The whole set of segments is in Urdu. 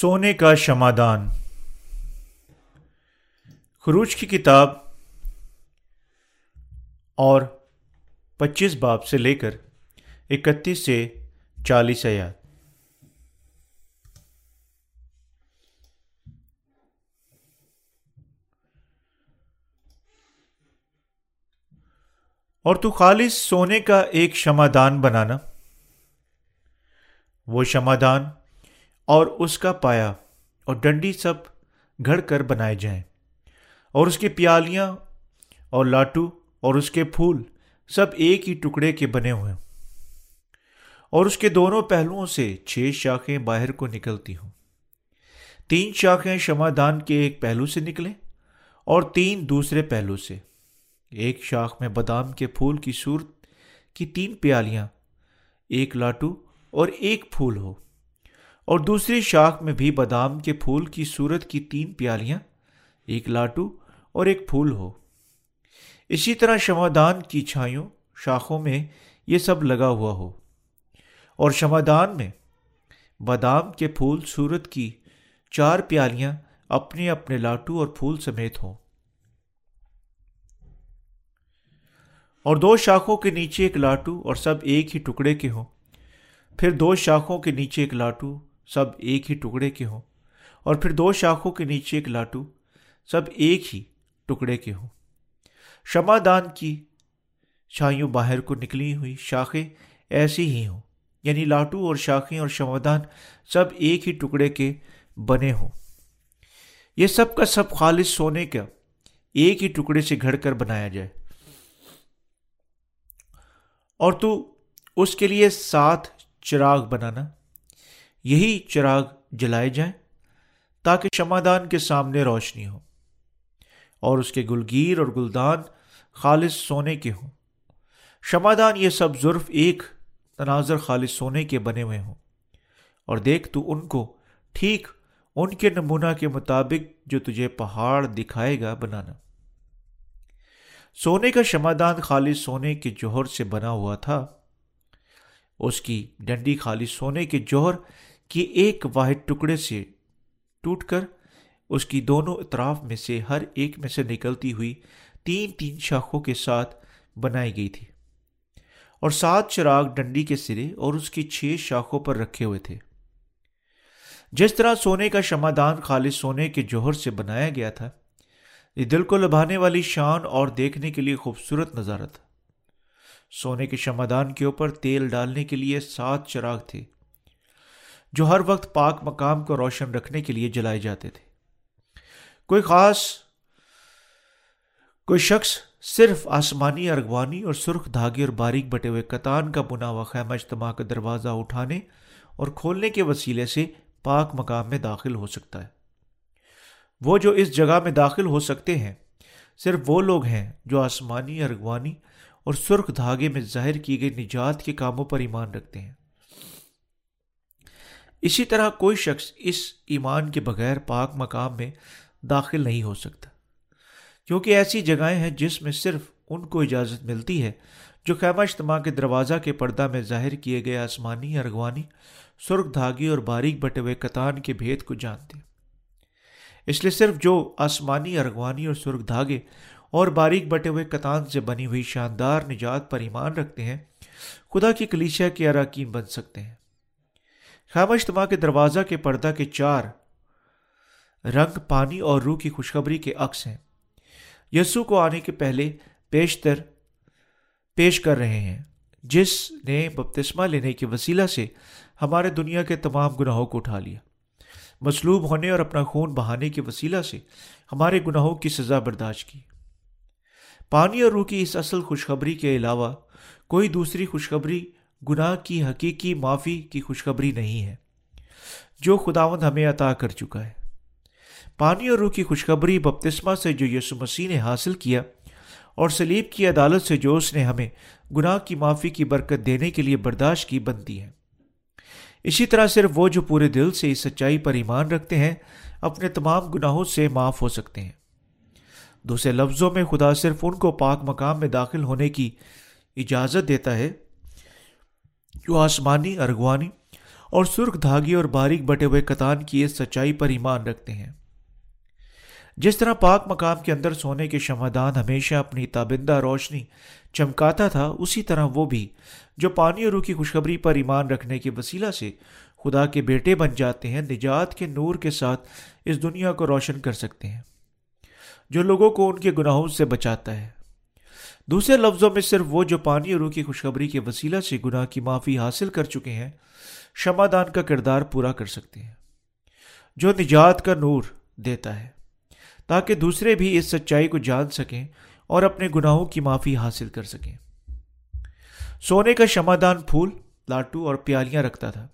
سونے کا شمادان خروج کی کتاب اور پچیس باب سے لے کر اکتیس سے چالیس آیات۔ اور تو خالص سونے کا ایک شمادان بنانا۔ وہ شمادان اور اس کا پایا اور ڈنڈی سب گھڑ کر بنائے جائیں۔ اور اس کی پیالیاں اور لاٹو اور اس کے پھول سب ایک ہی ٹکڑے کے بنے ہوئے اور اس کے دونوں پہلوؤں سے چھ شاخیں باہر کو نکلتی ہوں۔ تین شاخیں شمادان کے ایک پہلو سے نکلیں اور تین دوسرے پہلو سے۔ ایک شاخ میں بادام کے پھول کی صورت کی تین پیالیاں، ایک لاٹو اور ایک پھول ہو۔ اور دوسری شاخ میں بھی بادام کے پھول کی صورت کی تین پیالیاں، ایک لاٹو اور ایک پھول ہو۔ اسی طرح شمادان کی چھائیوں شاخوں میں یہ سب لگا ہوا ہو۔ اور شمادان میں بادام کے پھول صورت کی چار پیالیاں اپنے اپنے لاٹو اور پھول سمیت ہوں۔ اور دو شاخوں کے نیچے ایک لاٹو اور سب ایک ہی ٹکڑے کے ہوں۔ پھر دو شاخوں کے نیچے ایک لاٹو سب ایک ہی ٹکڑے کے ہوں۔ اور پھر دو شاخوں کے نیچے ایک لاٹو، سب ایک ہی ٹکڑے کے ہوں۔ شمع دان کی چھائیوں باہر کو نکلی ہوئی شاخیں ایسی ہی ہوں یعنی لاٹو اور شاخیں اور شمادان سب ایک ہی ٹکڑے کے بنے ہوں۔ یہ سب کا سب خالص سونے کا ایک ہی ٹکڑے سے گھڑ کر بنایا جائے۔ اور تو اس کے لیے سات چراغ بنانا۔ یہی چراغ جلائے جائیں تاکہ شمادان کے سامنے روشنی ہو اور اس کے گلگیر اور گلدان خالص سونے کے ہوں۔ شمادان یہ سب ظرف ایک تناظر خالص سونے کے بنے ہوئے ہوں۔ اور دیکھ تو ان کو ٹھیک ان کے نمونہ کے مطابق جو تجھے پہاڑ دکھائے گا بنانا۔ سونے کا شمادان خالی سونے کے جوہر سے بنا ہوا تھا۔ اس کی ڈنڈی خالی سونے کے جوہر کی ایک واحد ٹکڑے سے ٹوٹ کر اس کی دونوں اطراف میں سے ہر ایک میں سے نکلتی ہوئی تین تین شاخوں کے ساتھ بنائی گئی تھی اور سات چراغ ڈنڈی کے سرے اور اس کی چھ شاخوں پر رکھے ہوئے تھے۔ جس طرح سونے کا شمادان خالص سونے کے جوہر سے بنایا گیا تھا، یہ دل کو لبھانے والی شان اور دیکھنے کے لیے خوبصورت نظارہ تھا سونے کے شمادان کے اوپر تیل ڈالنے کے لیے سات چراغ تھے۔ جو ہر وقت پاک مقام کو روشن رکھنے کے لیے جلائے جاتے تھے۔ کوئی خاص، کوئی شخص صرف آسمانی ارغوانی اور سرخ دھاگے اور باریک بٹے ہوئے کتان کا بنا ہوا خیمہ اجتماع کا دروازہ اٹھانے اور کھولنے کے وسیلے سے پاک مقام میں داخل ہو سکتا ہے۔ وہ جو اس جگہ میں داخل ہو سکتے ہیں، صرف وہ لوگ ہیں جو آسمانی ارغوانی اور سرخ دھاگے میں ظاہر کی گئی نجات کے کاموں پر ایمان رکھتے ہیں۔ اسی طرح کوئی شخص اس ایمان کے بغیر پاک مقام میں داخل نہیں ہو سکتا۔ کیونکہ ایسی جگہیں ہیں جس میں صرف ان کو اجازت ملتی ہے جو خیمہ اجتماع کے دروازہ کے پردہ میں ظاہر کیے گئے آسمانی ارغوانی سرخ دھاگے اور باریک بٹے ہوئے کتان کے بھید کو جانتے ہیں۔ اس لیے صرف جو آسمانی ارغوانی اور سرخ دھاگے اور باریک بٹے ہوئے کتان سے بنی ہوئی شاندار نجات پر ایمان رکھتے ہیں، خدا کی کلیشیا کے اراکین بن سکتے ہیں۔ خیمہ اجتماع کے دروازہ کے پردہ کے چار رنگ پانی اور روح کی خوشخبری کے عکس ہیں۔ یسو کو آنے کے پہلے پیشتر پیش کر رہے ہیں، جس نے بپتسمہ لینے کے وسیلہ سے ہمارے دنیا کے تمام گناہوں کو اٹھا لیا۔ مصلوب ہونے اور اپنا خون بہانے کے وسیلہ سے ہمارے گناہوں کی سزا برداشت کی۔ پانی اور روح کی اس اصل خوشخبری کے علاوہ کوئی دوسری خوشخبری گناہ کی حقیقی معافی کی خوشخبری نہیں ہے۔ جو خداوند ہمیں عطا کر چکا ہے۔ پانی اور روح کی خوشخبری بپتسمہ سے جو یسو مسیح نے حاصل کیا اور سلیب کی عدالت سے جو اس نے ہمیں گناہ کی معافی کی برکت دینے کے لیے برداشت کی بنتی ہے۔ اسی طرح صرف وہ جو پورے دل سے اس سچائی پر ایمان رکھتے ہیں، اپنے تمام گناہوں سے معاف ہو سکتے ہیں۔ دوسرے لفظوں میں خدا صرف ان کو پاک مقام میں داخل ہونے کی اجازت دیتا ہے جو آسمانی، ارغوانی اور سرخ دھاگے اور باریک بٹے ہوئے کتان کی اس سچائی پر ایمان رکھتے ہیں۔ جس طرح پاک مقام کے اندر سونے کے شمادان ہمیشہ اپنی تابندہ روشنی چمکاتا تھا، اسی طرح وہ بھی جو پانی اور روح کی خوشخبری پر ایمان رکھنے کے وسیلہ سے خدا کے بیٹے بن جاتے ہیں، نجات کے نور کے ساتھ اس دنیا کو روشن کر سکتے ہیں۔ جو لوگوں کو ان کے گناہوں سے بچاتا ہے۔ دوسرے لفظوں میں صرف وہ جو پانی اور روح کی خوشخبری کے وسیلہ سے گناہ کی معافی حاصل کر چکے ہیں، شمادان کا کردار پورا کر سکتے ہیں۔ جو نجات کا نور دیتا ہے، تاکہ دوسرے بھی اس سچائی کو جان سکیں اور اپنے گناہوں کی معافی حاصل کر سکیں۔ سونے کا شمادان پھول، لاٹو اور پیالیاں رکھتا تھا۔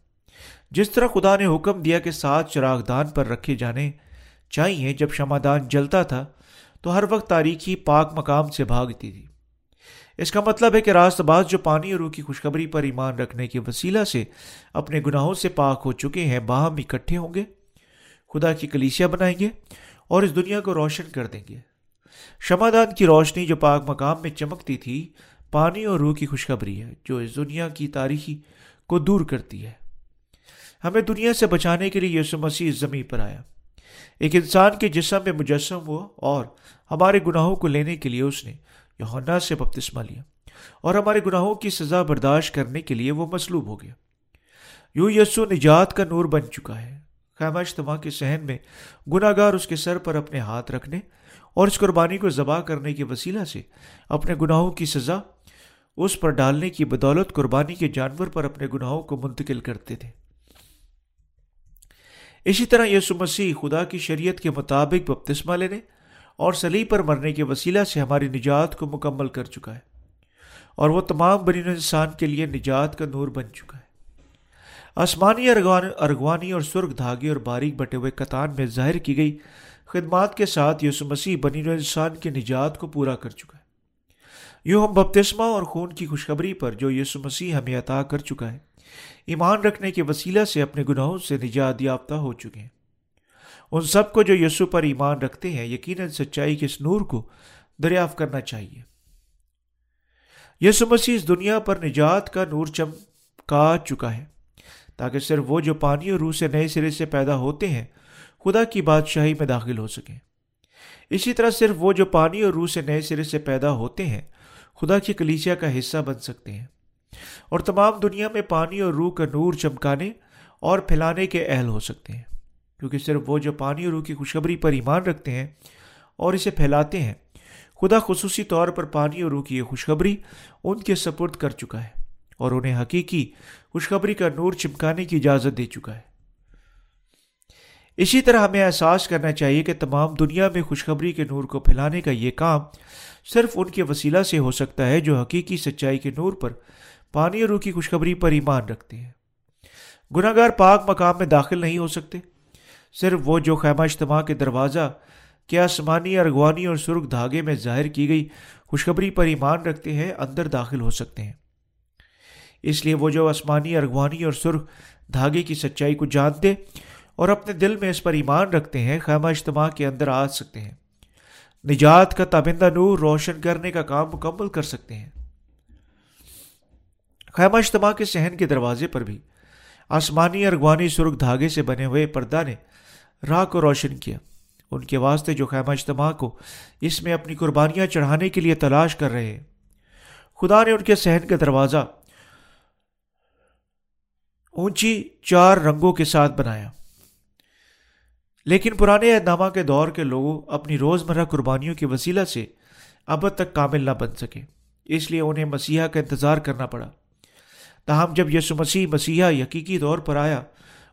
جس طرح خدا نے حکم دیا کہ سات چراغ دان پر رکھے جانے چاہیے، جب شمادان جلتا تھا تو ہر وقت تاریخی پاک مقام سے بھاگتی تھی۔ اس کا مطلب ہے کہ راست باز جو پانی اور روح کی خوشخبری پر ایمان رکھنے کے وسیلہ سے اپنے گناہوں سے پاک ہو چکے ہیں، باہم اکٹھے ہوں گے۔ خدا کی کلیسیا بنائیں گے اور اس دنیا کو روشن کر دیں گے۔ شمادان کی روشنی جو پاک مقام میں چمکتی تھی، پانی اور روح کی خوشخبری ہے، جو اس دنیا کی تاریخی کو دور کرتی ہے۔ ہمیں دنیا سے بچانے کے لیے یسو مسیح اس زمین پر آیا۔ ایک انسان کے جسم میں مجسم ہوا اور ہمارے گناہوں کو لینے کے لیے اس نے یونا سے بپتسمہ لیا اور ہمارے گناہوں کی سزا برداشت کرنے کے لیے وہ مصلوب ہو گیا۔ یوں یسو نجات کا نور بن چکا ہے۔ خیمہ اجتماع کے سہن میں گناہ گار اس کے سر پر اپنے ہاتھ رکھنے اور اس قربانی کو ذبح کرنے کے وسیلہ سے اپنے گناہوں کی سزا اس پر ڈالنے کی بدولت قربانی کے جانور پر اپنے گناہوں کو منتقل کرتے تھے۔ اسی طرح یسو مسیح خدا کی شریعت کے مطابق بپتسمہ لینے اور سلیح پر مرنے کے وسیلہ سے ہماری نجات کو مکمل کر چکا ہے اور وہ تمام بنی انسان کے لیے نجات کا نور بن چکا ہے۔ آسمانی ارغوانی اور سرخ دھاگے اور باریک بٹے ہوئے کتان میں ظاہر کی گئی خدمات کے ساتھ یسو مسیح بنی انسان کے نجات کو پورا کر چکا ہے۔ یوں ہم بپتسما اور خون کی خوشخبری پر جو یسو مسیح ہمیں عطا کر چکا ہے، ایمان رکھنے کے وسیلہ سے اپنے گناہوں سے نجات یافتہ ہو چکے ہیں۔ ان سب کو جو یسو پر ایمان رکھتے ہیں، یقیناً سچائی کے اس نور کو دریافت کرنا چاہیے۔ یسو مسیح اس دنیا پر نجات کا نور چمکا چکا ہے۔ تاکہ صرف وہ جو پانی اور روح سے نئے سرے سے پیدا ہوتے ہیں، خدا کی بادشاہی میں داخل ہو سکیں۔ اسی طرح صرف وہ جو پانی اور روح سے نئے سرے سے پیدا ہوتے ہیں، خدا کی کلیچیا کا حصہ بن سکتے ہیں۔ اور تمام دنیا میں پانی اور روح کا نور چمکانے اور پھیلانے کے اہل ہو سکتے ہیں۔ کیونکہ صرف وہ جو پانی اور روح کی خوشخبری پر ایمان رکھتے ہیں اور اسے پھیلاتے ہیں، خدا خصوصی طور پر پانی اور روح کی یہ خوشخبری ان کے سپرد کر چکا ہے اور انہیں حقیقی خوشخبری کا نور چمکانے کی اجازت دے چکا ہے۔ اسی طرح ہمیں احساس کرنا چاہیے کہ تمام دنیا میں خوشخبری کے نور کو پھیلانے کا یہ کام صرف ان کے وسیلہ سے ہو سکتا ہے جو حقیقی سچائی کے نور پر پانی اور روح کی خوشخبری پر ایمان رکھتے ہیں۔ گناہ گار پاک مقام میں داخل نہیں ہو سکتے۔ صرف وہ جو خیمہ اجتماع کے دروازہ کے آسمانی ارغوانی اور سرخ دھاگے میں ظاہر کی گئی خوشخبری پر ایمان رکھتے ہیں، اندر داخل ہو سکتے ہیں۔ اس لیے وہ جو آسمانی ارغوانی اور سرخ دھاگے کی سچائی کو جانتے اور اپنے دل میں اس پر ایمان رکھتے ہیں، خیمہ اجتماع کے اندر آ سکتے ہیں۔ نجات کا تابندہ نور روشن کرنے کا کام مکمل کر سکتے ہیں۔ خیمہ اجتماع کے صحن کے دروازے پر بھی آسمانی ارغوانی سرخ دھاگے سے بنے ہوئے پردہ نے راہ کو روشن کیا۔ ان کے واسطے جو خیمہ اجتماع کو اس میں اپنی قربانیاں چڑھانے کے لیے تلاش کر رہے ہیں۔ خدا نے ان کے صحن کا دروازہ اونچی چار رنگوں کے ساتھ بنایا۔ لیکن پرانے اہدامہ کے دور کے لوگوں اپنی روزمرہ قربانیوں کے وسیلہ سے اب تک کامل نہ بن سکے۔ اس لیے انہیں مسیحا کا انتظار کرنا پڑا۔ تاہم جب یسو مسیح مسیحا یقینی طور پر آیا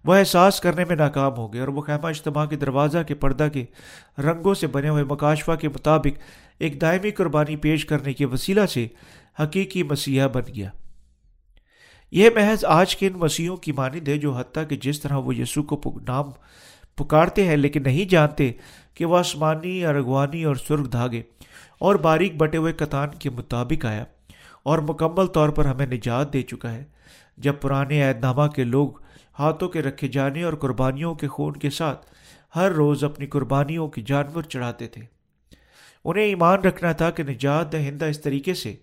وہ احساس کرنے میں ناکام ہو گئے اور وہ خیمہ اجتماع کے دروازہ کے پردہ کے رنگوں سے بنے ہوئے مکاشفہ کے مطابق ایک دائمی قربانی پیش کرنے کے وسیلہ سے حقیقی مسیحا بن گیا۔ یہ محض آج کے ان مسیحوں کی مانند ہے جو حتیٰ کہ جس طرح وہ یسوع کو نام پکارتے ہیں لیکن نہیں جانتے کہ وہ آسمانی، ارغوانی اور سرخ دھاگے اور باریک بٹے ہوئے کتان کے مطابق آیا اور مکمل طور پر ہمیں نجات دے چکا ہے۔ جب پرانے عید نامہ کے لوگ ہاتھوں کے رکھے جانے اور قربانیوں کے خون کے ساتھ ہر روز اپنی قربانیوں کے جانور چڑھاتے تھے۔ انہیں ایمان رکھنا تھا کہ نجات دہندہ اس طریقے سے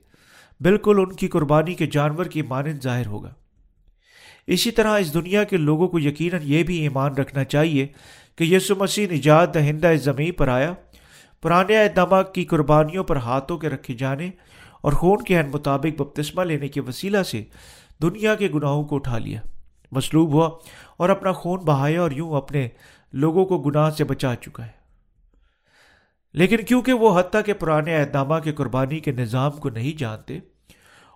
بالکل ان کی قربانی کے جانور کی مانند ظاہر ہوگا۔ اسی طرح اس دنیا کے لوگوں کو یقیناً یہ بھی ایمان رکھنا چاہیے کہ یسو مسیح نجات دہندہ اس زمین پر آیا، پرانے اعتماد کی قربانیوں پر ہاتھوں کے رکھے جانے اور خون کے عین مطابق بپتسمہ لینے کے وسیلہ سے دنیا کے گناہوں کو اٹھا لیا۔ مصلوب ہوا اور اپنا خون بہایا اور یوں اپنے لوگوں کو گناہ سے بچا چکا ہے۔ لیکن کیونکہ وہ حتیٰ کے پرانے اہدامہ کے قربانی کے نظام کو نہیں جانتے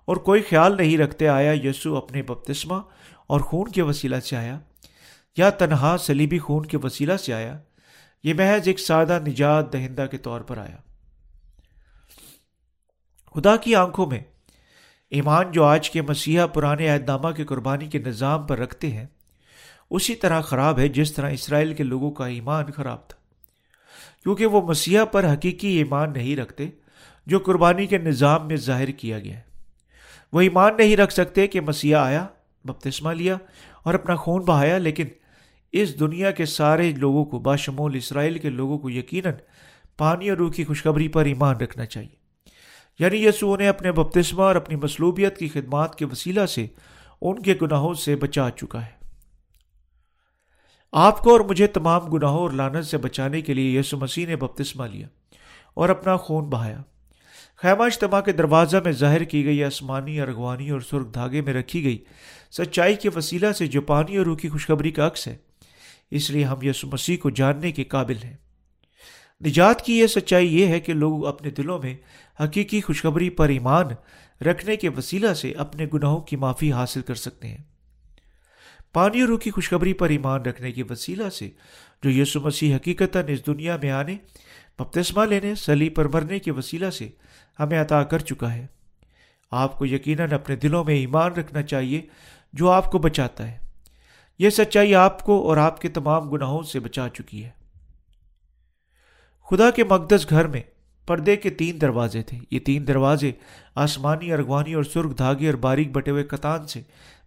اور کوئی خیال نہیں رکھتے، آیا یسو اپنے بپتسمہ اور خون کے وسیلہ سے آیا یا تنہا سلیبی خون کے وسیلہ سے آیا، یہ محض ایک سادہ نجات دہندہ کے طور پر آیا۔ خدا کی آنکھوں میں ایمان جو آج کے مسیحا پرانے اہدامہ کے قربانی کے نظام پر رکھتے ہیں، اسی طرح خراب ہے جس طرح اسرائیل کے لوگوں کا ایمان خراب تھا۔ کیونکہ وہ مسیحا پر حقیقی ایمان نہیں رکھتے، جو قربانی کے نظام میں ظاہر کیا گیا ہے۔ وہ ایمان نہیں رکھ سکتے کہ مسیحا آیا، بپتسمہ لیا اور اپنا خون بہایا، لیکن اس دنیا کے سارے لوگوں کو، باشمول اسرائیل کے لوگوں کو یقیناً پانی اور روح کی خوشخبری پر ایمان رکھنا چاہیے۔ یعنی یسوع نے اپنے بپتسمہ اور اپنی مصلوبیت کی خدمات کے وسیلہ سے ان کے گناہوں سے بچا چکا ہے۔ آپ کو اور مجھے تمام گناہوں اور لانت سے بچانے کے لیے یسو مسیح نے بپتسمہ لیا اور اپنا خون بہایا۔ خیمہ اجتماع کے دروازہ میں ظاہر کی گئی آسمانی، ارغوانی اور سرخ دھاگے میں رکھی گئی سچائی کے وسیلہ سے جو پانی اور روح کی خوشخبری کا عکس ہے، اس لیے ہم یسو مسیح کو جاننے کے قابل ہیں۔ نجات کی یہ سچائی یہ ہے کہ لوگ اپنے دلوں میں حقیقی خوشخبری پر ایمان رکھنے کے وسیلہ سے اپنے گناہوں کی معافی حاصل کر سکتے ہیں۔ پانی اور روح کی خوشخبری پر ایمان رکھنے کے وسیلہ سے جو یسو مسیح حقیقت اس دنیا میں آنے، بپتسمہ لینے سلی پر مرنے کے وسیلہ سے ہمیں عطا کر چکا ہے۔ آپ کو یقیناً اپنے دلوں میں ایمان رکھنا چاہیے جو آپ کو بچاتا ہے۔ یہ سچائی آپ کو اور آپ کے تمام گناہوں سے بچا چکی ہے۔ خدا کے مقدس گھر میں پردے کے تین دروازے تھے۔ یہ تین دروازے آسمانی ارغوانی اور سرخ دھاگے اور باریک بٹے ہوئے کتان سے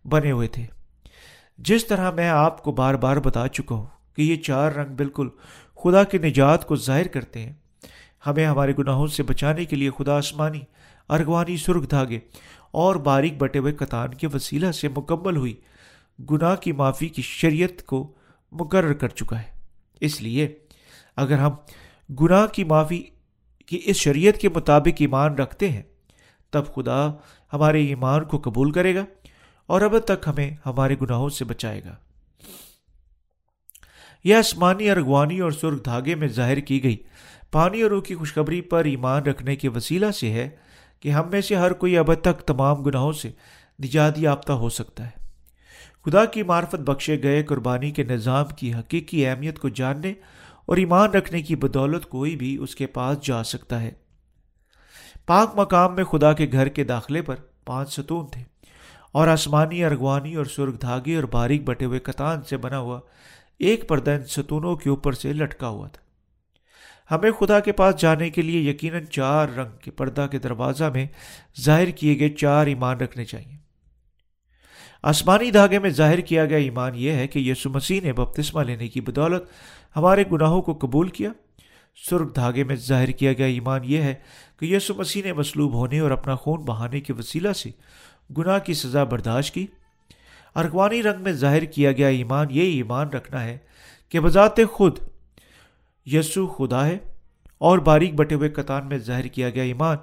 بنے ہوئے تھے۔ جس طرح میں آپ کو بار بار بتا چکا ہوں کہ یہ چار رنگ بالکل خدا کی نجات کو ظاہر کرتے ہیں، ہمیں ہمارے گناہوں سے بچانے کے لیے خدا آسمانی ارغوانی سرخ دھاگے اور باریک بٹے ہوئے کتان کے وسیلہ سے مکمل ہوئی گناہ کی معافی کی شریعت کو مقرر کر چکا ہے۔ اس لیے اگر ہم گناہ کی معافی کی اس شریعت کے مطابق ایمان رکھتے ہیں، تب خدا ہمارے ایمان کو قبول کرے گا اور اب تک ہمیں ہمارے گناہوں سے بچائے گا۔ یہ آسمانی ارغوانی اور سرخ دھاگے میں ظاہر کی گئی پانی اور روح کی خوشخبری پر ایمان رکھنے کے وسیلہ سے ہے کہ ہم میں سے ہر کوئی اب تک تمام گناہوں سے نجات یافتہ ہو سکتا ہے۔ خدا کی معرفت بخشے گئے قربانی کے نظام کی حقیقی اہمیت کو جاننے اور ایمان رکھنے کی بدولت کوئی بھی اس کے پاس جا سکتا ہے۔ پاک مقام میں خدا کے گھر کے داخلے پر پانچ ستون تھے اور آسمانی ارغوانی اور سرخ دھاگے اور باریک بٹے ہوئے کتان سے بنا ہوا ایک پردہ ان ستونوں کے اوپر سے لٹکا ہوا تھا۔ ہمیں خدا کے پاس جانے کے لیے یقیناً چار رنگ کے پردہ کے دروازہ میں ظاہر کیے گئے چار ایمان رکھنے چاہیے۔ آسمانی دھاگے میں ظاہر کیا گیا ایمان یہ ہے کہ یسو مسیح نے بپتسمہ لینے کی بدولت ہمارے گناہوں کو قبول کیا۔ سرخ دھاگے میں ظاہر کیا گیا ایمان یہ ہے کہ یسو مسیح نے مصلوب ہونے اور اپنا خون بہانے کے وسیلہ سے گناہ کی سزا برداشت کی۔ ارغوانی رنگ میں ظاہر کیا گیا ایمان یہ ایمان رکھنا ہے کہ بذات خود یسو خدا ہے اور باریک بٹے ہوئے کتان میں ظاہر کیا گیا ایمان۔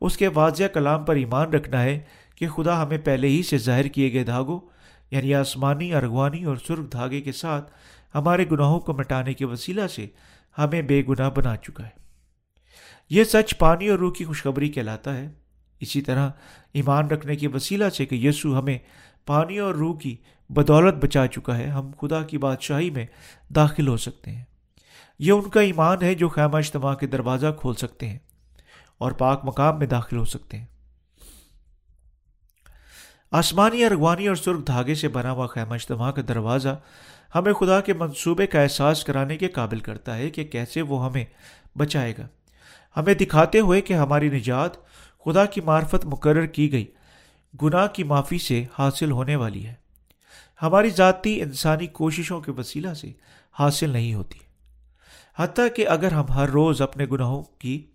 اس کے واضح کلام پر ایمان رکھنا ہے کہ خدا ہمیں پہلے ہی سے ظاہر کیے گئے دھاگوں یعنی آسمانی ارغوانی اور سرخ دھاگے کے ساتھ ہمارے گناہوں کو مٹانے کے وسیلہ سے ہمیں بے گناہ بنا چکا ہے۔ یہ سچ پانی اور روح کی خوشخبری کہلاتا ہے۔ اسی طرح ایمان رکھنے کے وسیلہ سے کہ یسو ہمیں پانی اور روح کی بدولت بچا چکا ہے، ہم خدا کی بادشاہی میں داخل ہو سکتے ہیں۔ یہ ان کا ایمان ہے جو خیمہ اجتماع کے دروازہ کھول سکتے ہیں اور پاک مقام میں داخل ہو سکتے ہیں۔ آسمانی ارغوانی اور سرخ دھاگے سے بنا ہوا خیمہ اجتماع کا دروازہ ہمیں خدا کے منصوبے کا احساس کرانے کے قابل کرتا ہے کہ کیسے وہ ہمیں بچائے گا۔ ہمیں دکھاتے ہوئے کہ ہماری نجات خدا کی معرفت مقرر کی گئی، گناہ کی معافی سے حاصل ہونے والی ہے۔ ہماری ذاتی انسانی کوششوں کے وسیلہ سے حاصل نہیں ہوتی۔ حتیٰ کہ اگر ہم ہر روز اپنے گناہوں کی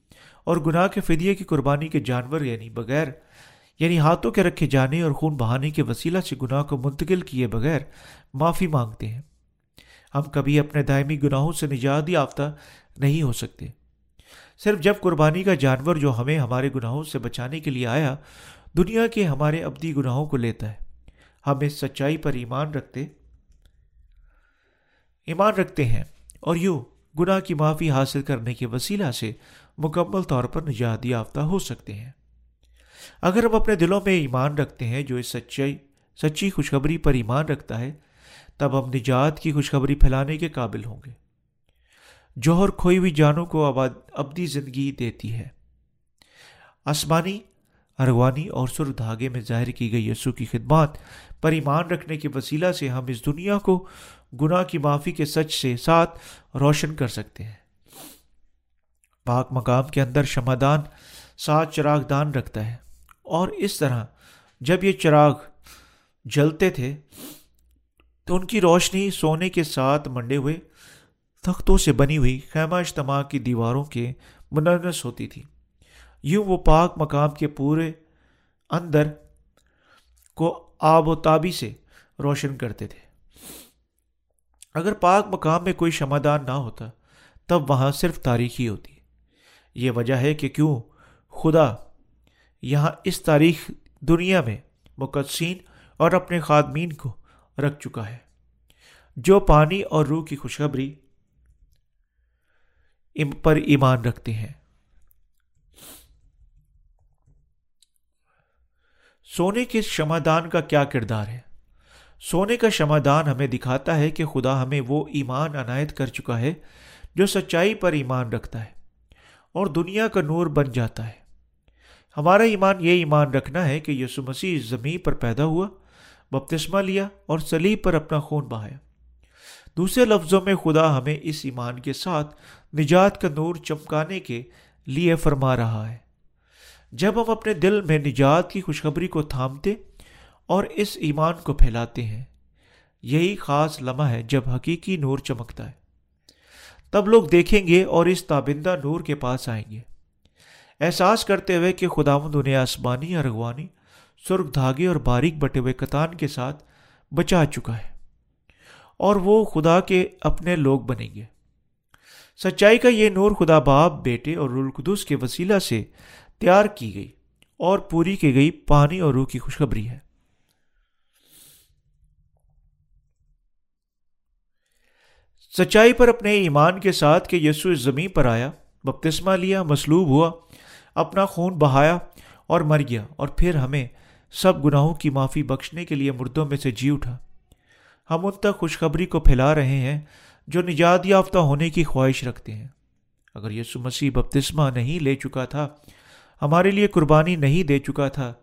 اور گناہ کے فدیے کی قربانی کے جانور یعنی بغیر یعنی ہاتھوں کے رکھے جانے اور خون بہانے کے وسیلہ سے گناہ کو منتقل کیے بغیر معافی مانگتے ہیں۔ ہم کبھی اپنے دائمی گناہوں سے نجات یافتہ نہیں ہو سکتے۔ صرف جب قربانی کا جانور جو ہمیں ہمارے گناہوں سے بچانے کے لیے آیا، دنیا کے ہمارے ابدی گناہوں کو لیتا ہے۔ ہم اس سچائی پر ایمان رکھتے ایمان رکھتے ہیں اور یوں گناہ کی معافی حاصل کرنے کے وسیلہ سے مکمل طور پر نجات یافتہ ہو سکتے ہیں۔ اگر ہم اپنے دلوں میں ایمان رکھتے ہیں جو اس سچائی، سچی خوشخبری پر ایمان رکھتا ہے، تب ہم نجات کی خوشخبری پھیلانے کے قابل ہوں گے۔ جوہر کھوئی ہوئی جانوں کو ابدی زندگی دیتی ہے۔ آسمانی ارغوانی اور سر دھاگے میں ظاہر کی گئی یسو کی خدمات پر ایمان رکھنے کے وسیلہ سے ہم اس دنیا کو گناہ کی معافی کے سچ سے ساتھ روشن کر سکتے ہیں۔ پاک مقام کے اندر شمادان سات چراغ دان رکھتا ہے۔ اور اس طرح جب یہ چراغ جلتے تھے تو ان کی روشنی سونے کے ساتھ منڈے ہوئے تختوں سے بنی ہوئی خیمہ اجتماع کی دیواروں کے منرس ہوتی تھی۔ یوں وہ پاک مقام کے پورے اندر کو آب و تابی سے روشن کرتے تھے۔ اگر پاک مقام میں کوئی شمادان نہ ہوتا، تب وہاں صرف تاریخی ہوتی۔ یہ وجہ ہے کہ کیوں خدا یہاں اس تاریخ دنیا میں مقدسین اور اپنے خادمین کو رکھ چکا ہے۔ جو پانی اور روح کی خوشخبری پر ایمان رکھتے ہیں۔ سونے کے شمادان کا کیا کردار ہے؟ سونے کا شمادان ہمیں دکھاتا ہے کہ خدا ہمیں وہ ایمان عنایت کر چکا ہے جو سچائی پر ایمان رکھتا ہے اور دنیا کا نور بن جاتا ہے۔ ہمارا ایمان یہ ایمان رکھنا ہے کہ یسو مسیح زمین پر پیدا ہوا، بپتسمہ لیا اور سلیب پر اپنا خون بہایا۔ دوسرے لفظوں میں خدا ہمیں اس ایمان کے ساتھ نجات کا نور چمکانے کے لیے فرما رہا ہے۔ جب ہم اپنے دل میں نجات کی خوشخبری کو تھامتے اور اس ایمان کو پھیلاتے ہیں، یہی خاص لمحہ ہے جب حقیقی نور چمکتا ہے۔ تب لوگ دیکھیں گے اور اس تابندہ نور کے پاس آئیں گے۔ احساس کرتے ہوئے کہ خدا مند انہیں آسمانی ارغوانی سرخ دھاگے اور باریک بٹے ہوئے کتان کے ساتھ بچا چکا ہے۔ اور وہ خدا کے اپنے لوگ بنیں گے۔ سچائی کا یہ نور خدا باپ، بیٹے اور رلقدس کے وسیلہ سے تیار کی گئی اور پوری کی گئی پانی اور روح کی خوشخبری ہے۔ سچائی پر اپنے ایمان کے ساتھ کہ یسو اس زمین پر آیا، بپتسمہ لیا، مصلوب ہوا اپنا خون بہایا اور مر گیا اور پھر ہمیں سب گناہوں کی معافی بخشنے کے لیے مردوں میں سے جی اٹھا۔ ہم ان تک خوشخبری کو پھیلا رہے ہیں جو نجات یافتہ ہونے کی خواہش رکھتے ہیں۔ اگر یسو مسیح بپتسمہ نہیں لے چکا تھا، ہمارے لیے قربانی نہیں دے چکا تھا،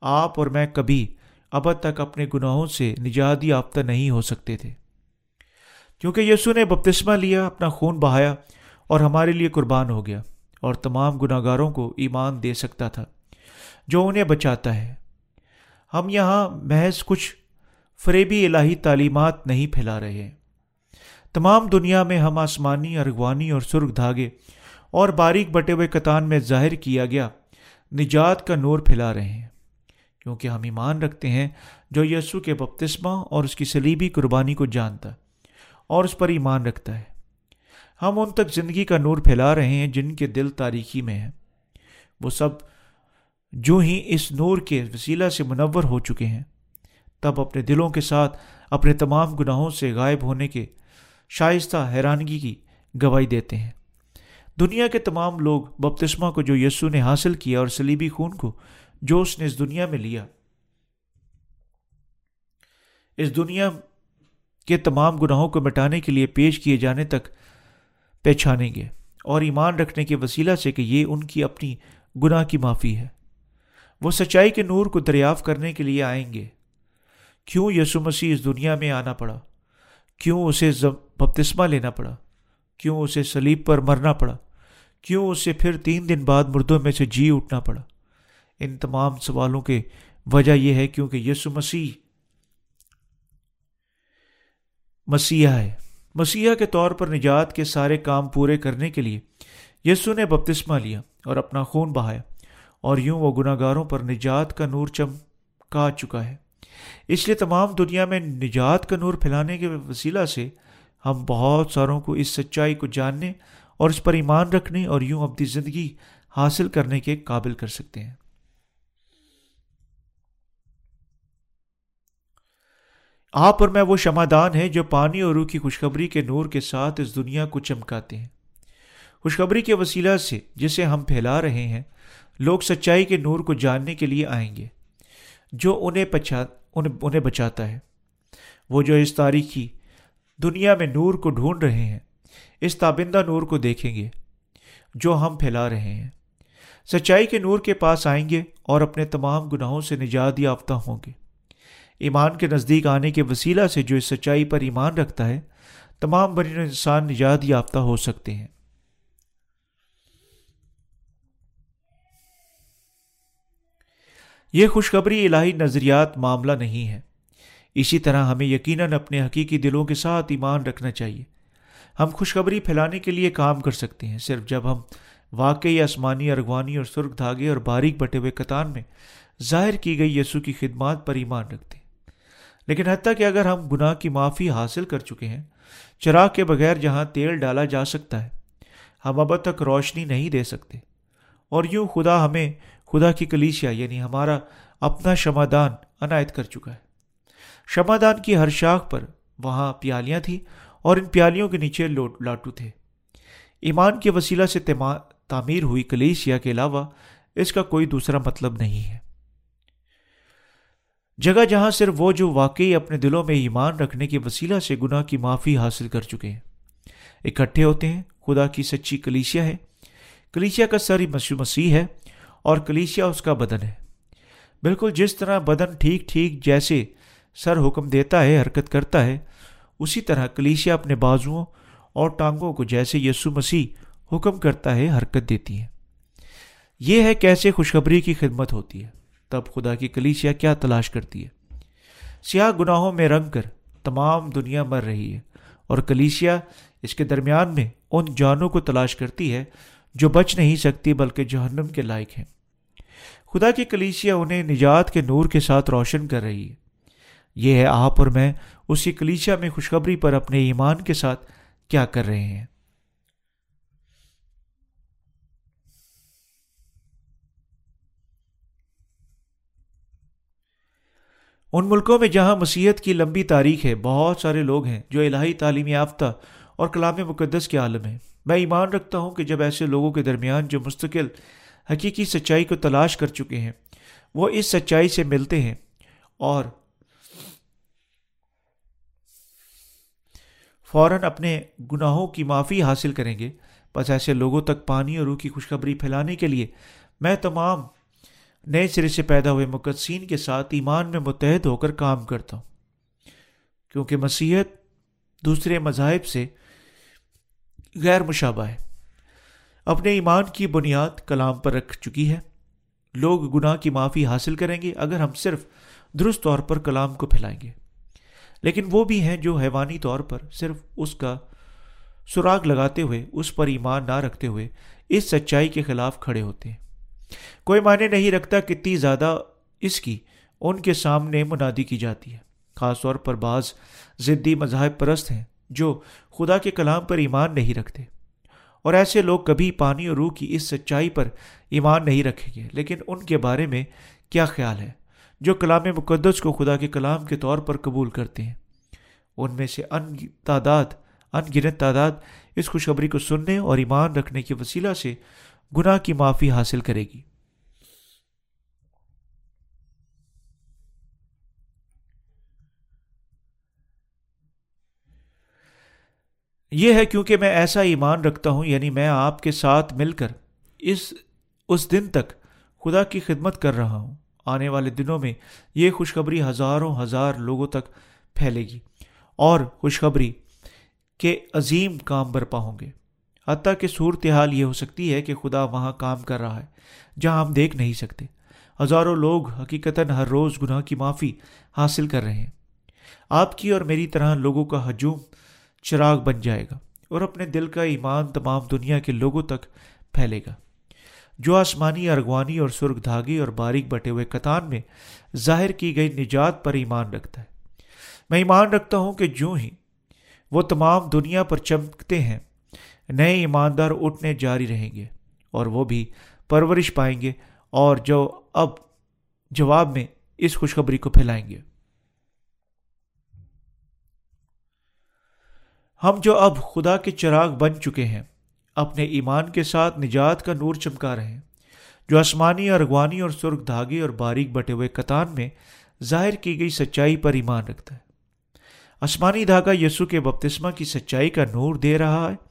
آپ اور میں کبھی اب تک اپنے گناہوں سے نجات یافتہ نہیں ہو سکتے تھے۔ کیونکہ یسو نے بپتسمہ لیا، اپنا خون بہایا اور ہمارے لیے قربان ہو گیا۔ اور تمام گناہ گاروں کو ایمان دے سکتا تھا، جو انہیں بچاتا ہے۔ ہم یہاں محض کچھ فریبی الہی تعلیمات نہیں پھیلا رہے۔ ہیں تمام دنیا میں ہم آسمانی، ارغوانی اور سرخ دھاگے اور باریک بٹے ہوئے کتان میں ظاہر کیا گیا، نجات کا نور پھیلا رہے ہیں۔ کیونکہ ہم ایمان رکھتے ہیں جو یسو کے بپتسمہ اور اس کی سلیبی قربانی کو جانتا اور اس پر ایمان رکھتا ہے۔ ہم ان تک زندگی کا نور پھیلا رہے ہیں جن کے دل تاریخی میں ہیں۔ وہ سب جو ہی اس نور کے وسیلہ سے منور ہو چکے ہیں۔ تب اپنے دلوں کے ساتھ اپنے تمام گناہوں سے غائب ہونے کے شائستہ حیرانگی کی گواہی دیتے ہیں۔ دنیا کے تمام لوگ بپتسمہ کو جو یسو نے حاصل کیا اور سلیبی خون کو جو اس نے اس دنیا میں لیا۔ اس دنیا کے تمام گناہوں کو مٹانے کے لیے پیش کیے جانے تک پہچانیں گے اور ایمان رکھنے کے وسیلہ سے کہ یہ ان کی اپنی گناہ کی معافی ہے۔ وہ سچائی کے نور کو دریافت کرنے کے لیے آئیں گے۔ کیوں یسو مسیح اس دنیا میں آنا پڑا؟ کیوں اسے بپتسمہ لینا پڑا؟ کیوں اسے سلیب پر مرنا پڑا؟ کیوں اسے پھر تین دن بعد مردوں میں سے جی اٹھنا پڑا؟ ان تمام سوالوں کے وجہ یہ ہے کیونکہ یسو مسیح، مسیحا ہے۔ مسیحا کے طور پر نجات کے سارے کام پورے کرنے کے لیے یسو نے بپتسمہ لیا اور اپنا خون بہایا اور یوں وہ گناہ گاروں پر نجات کا نور چمکا چکا ہے۔ اس لیے تمام دنیا میں نجات کا نور پھیلانے کے وسیلہ سے ہم بہت ساروں کو اس سچائی کو جاننے اور اس پر ایمان رکھنے اور یوں اپنی زندگی حاصل کرنے کے قابل کر سکتے ہیں۔ آپ اور میں وہ شمادان ہیں جو پانی اور روح کی خوشخبری کے نور کے ساتھ اس دنیا کو چمکاتے ہیں۔ خوشخبری کے وسیلہ سے جسے ہم پھیلا رہے ہیں، لوگ سچائی کے نور کو جاننے کے لیے آئیں گے، جو انہیں پچا انہیں انہیں بچاتا ہے۔ وہ جو اس تاریخی دنیا میں نور کو ڈھونڈ رہے ہیں، اس تابندہ نور کو دیکھیں گے، جو ہم پھیلا رہے ہیں۔ سچائی کے نور کے پاس آئیں گے اور اپنے تمام گناہوں سے نجات یافتہ ہوں گے۔ ایمان کے نزدیک آنے کے وسیلہ سے جو اس سچائی پر ایمان رکھتا ہے، تمام بنی انسان نجات یافتہ ہو سکتے ہیں۔ یہ خوشخبری الہی نظریات معاملہ نہیں ہے۔ اسی طرح ہمیں یقیناً اپنے حقیقی دلوں کے ساتھ ایمان رکھنا چاہیے۔ ہم خوشخبری پھیلانے کے لیے کام کر سکتے ہیں، صرف جب ہم واقعی آسمانی ارغوانی اور سرخ دھاگے اور باریک بٹے ہوئے قطان میں ظاہر کی گئی یسو کی خدمات پر ایمان رکھتے ہیں۔ لیکن حتیٰ کہ اگر ہم گناہ کی معافی حاصل کر چکے ہیں، چراغ کے بغیر جہاں تیل ڈالا جا سکتا ہے، ہم اب تک روشنی نہیں دے سکتے۔ اور یوں خدا ہمیں خدا کی کلیسیا یعنی ہمارا اپنا شمادان عنایت کر چکا ہے۔ شمادان کی ہر شاخ پر وہاں پیالیاں تھیں اور ان پیالیوں کے نیچے لاٹو تھے۔ ایمان کے وسیلہ سے تعمیر ہوئی کلیسیا کے علاوہ اس کا کوئی دوسرا مطلب نہیں ہے۔ جگہ جہاں صرف وہ جو واقعی اپنے دلوں میں ایمان رکھنے کے وسیلہ سے گناہ کی معافی حاصل کر چکے ہیں۔ اکٹھے ہوتے ہیں، خدا کی سچی کلیسیا ہے۔ کلیسیا کا سر مسیح ہے اور کلیسیا اس کا بدن ہے۔ بالکل جس طرح بدن ٹھیک ٹھیک جیسے سر حکم دیتا ہے، حرکت کرتا ہے، اسی طرح کلیسیا اپنے بازوؤں اور ٹانگوں کو جیسے یسو مسیح حکم کرتا ہے، حرکت دیتی ہے۔ یہ ہے کیسے خوشخبری کی خدمت ہوتی ہے۔ تب خدا کی کلیسیا کیا تلاش کرتی ہے؟ سیاہ گناہوں میں رنگ کر تمام دنیا مر رہی ہے اور کلیسیا اس کے درمیان میں ان جانوں کو تلاش کرتی ہے جو بچ نہیں سکتی بلکہ جہنم کے لائق ہیں۔ خدا کی کلیسیا انہیں نجات کے نور کے ساتھ روشن کر رہی ہے۔ یہ ہے آپ اور میں اسی کلیسیا میں خوشخبری پر اپنے ایمان کے ساتھ کیا کر رہے ہیں۔ ان ملکوں میں جہاں مسیحت کی لمبی تاریخ ہے، بہت سارے لوگ ہیں جو الہی تعلیم یافتہ اور کلام مقدس کے عالم ہیں۔ میں ایمان رکھتا ہوں کہ جب ایسے لوگوں کے درمیان جو مستقل حقیقی سچائی کو تلاش کر چکے ہیں، وہ اس سچائی سے ملتے ہیں اور فوراً اپنے گناہوں کی معافی حاصل کریں گے۔ بس ایسے لوگوں تک پانی اور روح کی خوشخبری پھیلانے کے لیے میں تمام نئے سرے سے پیدا ہوئے مقدسین کے ساتھ ایمان میں متحد ہو کر کام کرتا ہوں۔ کیونکہ مسیحت دوسرے مذاہب سے غیر مشابہ ہے۔ اپنے ایمان کی بنیاد کلام پر رکھ چکی ہے۔ لوگ گناہ کی معافی حاصل کریں گے اگر ہم صرف درست طور پر کلام کو پھیلائیں گے۔ لیکن وہ بھی ہیں جو حیوانی طور پر صرف اس کا سراغ لگاتے ہوئے، اس پر ایمان نہ رکھتے ہوئے اس سچائی کے خلاف کھڑے ہوتے ہیں۔ کوئی معنی نہیں رکھتا کتنی زیادہ اس کی، ان کے سامنے منادی کی جاتی ہے۔ خاص طور پر بعض ضدی مذاہب پرست ہیں جو خدا کے کلام پر ایمان نہیں رکھتے۔ اور ایسے لوگ کبھی پانی اور روح کی اس سچائی پر ایمان نہیں رکھیں گے۔ لیکن ان کے بارے میں کیا خیال ہے؟ جو کلام مقدس کو خدا کے کلام کے طور پر قبول کرتے ہیں۔ ان میں سے ان تعداد، ان گنت تعداد اس خوشخبری کو سننے اور ایمان رکھنے کے وسیلہ سے گناہ کی معافی حاصل کرے گی۔ یہ ہے کیونکہ میں ایسا ایمان رکھتا ہوں یعنی میں آپ کے ساتھ مل کر اس اس دن تک خدا کی خدمت کر رہا ہوں۔ آنے والے دنوں میں یہ خوشخبری ہزاروں ہزار لوگوں تک پھیلے گی اور خوشخبری کے عظیم کام برپا ہوں گے۔ حتیٰ کہ صورتحال یہ ہو سکتی ہے کہ خدا وہاں کام کر رہا ہے، جہاں ہم دیکھ نہیں سکتے۔ ہزاروں لوگ حقیقتاً ہر روز گناہ کی معافی حاصل کر رہے ہیں۔ آپ کی اور میری طرح لوگوں کا ہجوم چراغ بن جائے گا اور اپنے دل کا ایمان تمام دنیا کے لوگوں تک پھیلے گا۔ جو آسمانی، ارغوانی اور سرخ دھاگے اور باریک بٹے ہوئے کتان میں ظاہر کی گئی نجات پر ایمان رکھتا ہے۔ میں ایمان رکھتا ہوں کہ جو ہی وہ تمام دنیا پر چمکتے ہیں۔ نئے ایماندار اٹھنے جاری رہیں گے اور وہ بھی پرورش پائیں گے اور جو اب جواب میں اس خوشخبری کو پھیلائیں گے۔ ہم جو اب خدا کے چراغ بن چکے ہیں، اپنے ایمان کے ساتھ نجات کا نور چمکا رہے ہیں۔ جو آسمانی ارغوانی اور سرخ دھاگے اور باریک بٹے ہوئے کتان میں ظاہر کی گئی سچائی پر ایمان رکھتا ہے۔ آسمانی دھاگا یسو کے بپتسمہ کی سچائی کا نور دے رہا ہے۔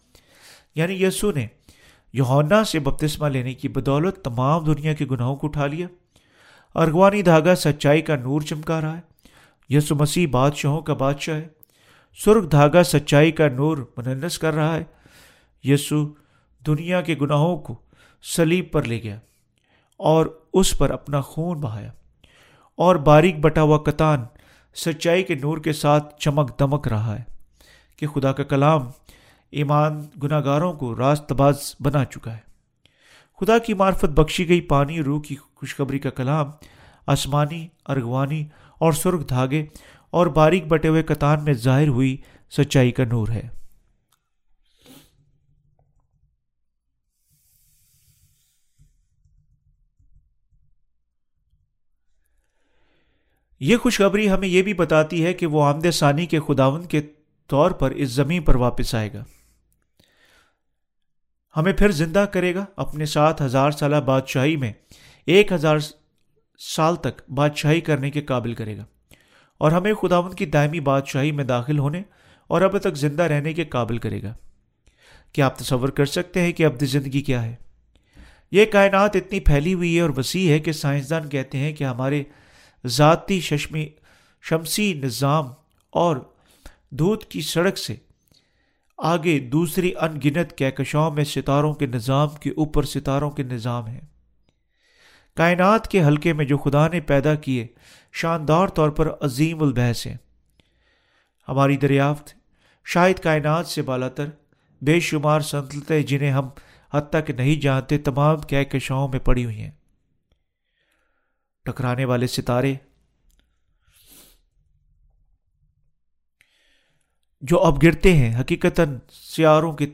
یعنی یسو نے یونا سے بپتسمہ لینے کی بدولت تمام دنیا کے گناہوں کو اٹھا لیا۔ ارغوانی دھاگا سچائی کا نور چمکا رہا ہے۔ یسو مسیح بادشاہوں کا بادشاہ ہے۔ سرخ دھاگا سچائی کا نور مننس کر رہا ہے۔ یسو دنیا کے گناہوں کو سلیب پر لے گیا اور اس پر اپنا خون بہایا اور باریک بٹا ہوا کتان سچائی کے نور کے ساتھ چمک دمک رہا ہے کہ خدا کا کلام ایمان گناہ گاروں کو راست باز بنا چکا ہے۔ خدا کی معرفت بخشی گئی پانی، روح کی خوشخبری کا کلام، آسمانی، ارغوانی اور سرخ دھاگے اور باریک بٹے ہوئے کتان میں ظاہر ہوئی سچائی کا نور ہے۔ یہ خوشخبری ہمیں یہ بھی بتاتی ہے کہ وہ آمد ثانی کے خداون کے طور پر اس زمین پر واپس آئے گا۔ ہمیں پھر زندہ کرے گا اپنے سات ہزار سالہ بادشاہی میں، ایک ہزار سال تک بادشاہی کرنے کے قابل کرے گا۔ اور ہمیں خداون کی دائمی بادشاہی میں داخل ہونے اور اب تک زندہ رہنے کے قابل کرے گا۔ کیا آپ تصور کر سکتے ہیں کہ ابد زندگی کیا ہے؟ یہ کائنات اتنی پھیلی ہوئی ہے اور وسیع ہے کہ سائنسدان کہتے ہیں کہ ہمارے ذاتی ششمی، شمسی نظام اور دودھ کی سڑک سے آگے دوسری ان گنت کہکشاؤں میں ستاروں کے نظام کے اوپر ستاروں کے نظام ہیں۔ کائنات کے حلقے میں جو خدا نے پیدا کیے، شاندار طور پر عظیم البحث ہیں۔ ہماری دریافت شاید کائنات سے بالا تر بے شمار سنتلتیں جنہیں ہم حد تک نہیں جانتے، تمام کہکشاؤں میں پڑی ہوئی ہیں۔ ٹکرانے والے ستارے جو اب گرتے ہیں حقیقت سیاروں کے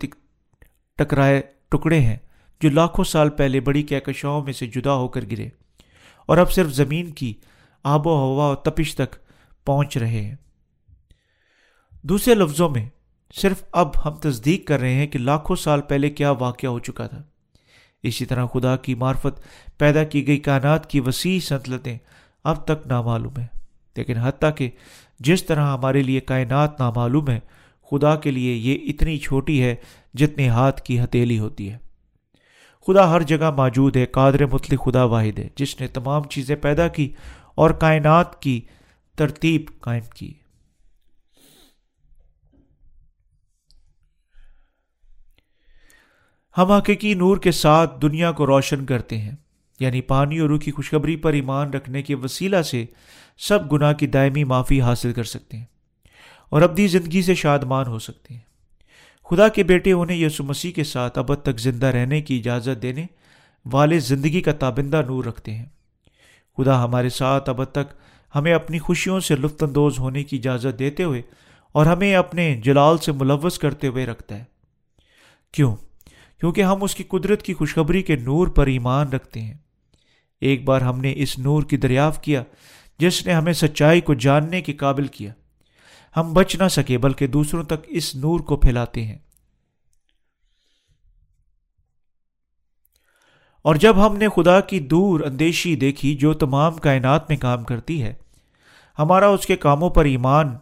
ٹکرائے ٹکڑے ہیں، جو لاکھوں سال پہلے بڑی کہکشاؤں میں سے جدا ہو کر گرے اور اب صرف زمین کی آب و ہوا و تپش تک پہنچ رہے ہیں۔ دوسرے لفظوں میں، صرف اب ہم تصدیق کر رہے ہیں کہ لاکھوں سال پہلے کیا واقعہ ہو چکا تھا۔ اسی طرح خدا کی معرفت پیدا کی گئی کائنات کی وسیع سنتلتیں اب تک نامعلوم ہیں، لیکن حتیٰ کہ جس طرح ہمارے لیے کائنات نامعلوم ہے، خدا کے لیے یہ اتنی چھوٹی ہے جتنے ہاتھ کی ہتھیلی ہوتی ہے۔ خدا ہر جگہ موجود ہے، قادر مطلق خدا واحد ہے، جس نے تمام چیزیں پیدا کی اور کائنات کی ترتیب قائم کی۔ ہم حقیقی نور کے ساتھ دنیا کو روشن کرتے ہیں یعنی پانی اور روح کی خوشخبری پر ایمان رکھنے کے وسیلہ سے سب گناہ کی دائمی معافی حاصل کر سکتے ہیں اور ابدی زندگی سے شادمان ہو سکتے ہیں۔ خدا کے بیٹے انہیں یسو مسیح کے ساتھ ابد تک زندہ رہنے کی اجازت دینے والے زندگی کا تابندہ نور رکھتے ہیں۔ خدا ہمارے ساتھ ابد تک ہمیں اپنی خوشیوں سے لطف اندوز ہونے کی اجازت دیتے ہوئے اور ہمیں اپنے جلال سے ملوث کرتے ہوئے رکھتا ہے۔ کیوں؟ کیونکہ ہم اس کی قدرت کی خوشخبری کے نور پر ایمان رکھتے ہیں۔ ایک بار ہم نے اس نور کی دریافت کیا جس نے ہمیں سچائی کو جاننے کے قابل کیا۔ ہم بچ نہ سکے بلکہ دوسروں تک اس نور کو پھیلاتے ہیں۔ اور جب ہم نے خدا کی دور اندیشی دیکھی جو تمام کائنات میں کام کرتی ہے، ہمارا اس کے کاموں پر ایمان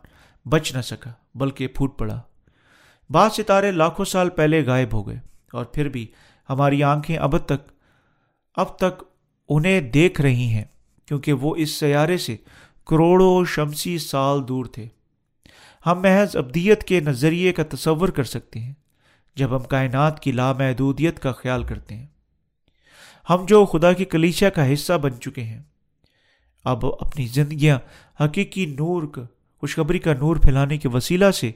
بچ نہ سکا بلکہ پھوٹ پڑا۔ بعض ستارے لاکھوں سال پہلے غائب ہو گئے اور پھر بھی ہماری آنکھیں اب تک اب تک انہیں دیکھ رہی ہیں۔ کیونکہ وہ اس سیارے سے کروڑوں شمسی سال دور تھے۔ ہم محض ابدیت کے نظریے کا تصور کر سکتے ہیں جب ہم کائنات کی لامحدودیت کا خیال کرتے ہیں۔ ہم جو خدا کی کلیشا کا حصہ بن چکے ہیں۔ اب اپنی زندگیاں حقیقی نور کا، خوشخبری کا نور پھیلانے کے وسیلہ سے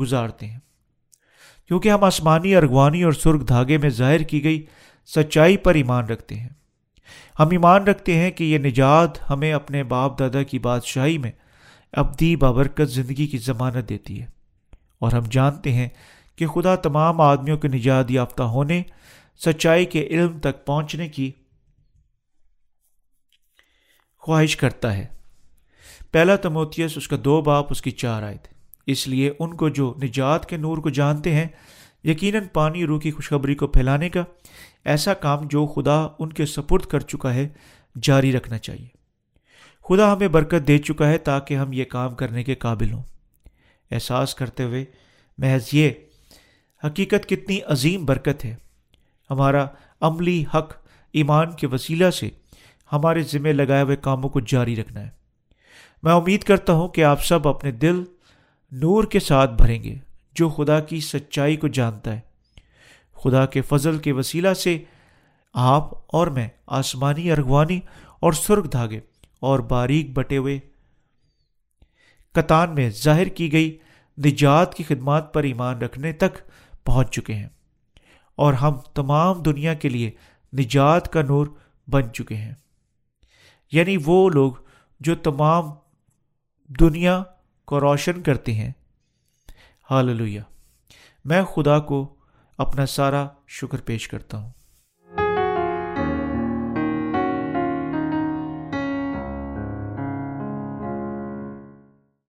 گزارتے ہیں۔ کیونکہ ہم آسمانی ارغوانی اور سرخ دھاگے میں ظاہر کی گئی سچائی پر ایمان رکھتے ہیں۔ ہم ایمان رکھتے ہیں کہ یہ نجات ہمیں اپنے باپ دادا کی بادشاہی میں ابدی بابرکت زندگی کی ضمانت دیتی ہے۔ اور ہم جانتے ہیں کہ خدا تمام آدمیوں کے نجات یافتہ ہونے، سچائی کے علم تک پہنچنے کی خواہش کرتا ہے۔ پہلا تموتیس اس کا دو باپ، اس کی چار آئے تھے اس لیے ان کو جو نجات کے نور کو جانتے ہیں، یقیناً پانی، روح کی خوشخبری کو پھیلانے کا ایسا کام جو خدا ان کے سپرد کر چکا ہے، جاری رکھنا چاہیے۔ خدا ہمیں برکت دے چکا ہے تاکہ ہم یہ کام کرنے کے قابل ہوں۔ احساس کرتے ہوئے محض یہ، حقیقت کتنی عظیم برکت ہے۔ ہمارا عملی حق ایمان کے وسیلہ سے ہمارے ذمے لگائے ہوئے کاموں کو جاری رکھنا ہے۔ میں امید کرتا ہوں کہ آپ سب اپنے دل نور کے ساتھ بھریں گے، جو خدا کی سچائی کو جانتا ہے۔ خدا کے فضل کے وسیلہ سے آپ اور میں آسمانی ارغوانی اور سرخ دھاگے اور باریک بٹے ہوئے۔ کتان میں ظاہر کی گئی نجات کی خدمات پر ایمان رکھنے تک پہنچ چکے ہیں اور ہم تمام دنیا کے لیے نجات کا نور بن چکے ہیں۔ یعنی وہ لوگ جو تمام دنیا کو روشن کرتے ہیں۔ حال میں خدا کو اپنا سارا شکر پیش کرتا ہوں۔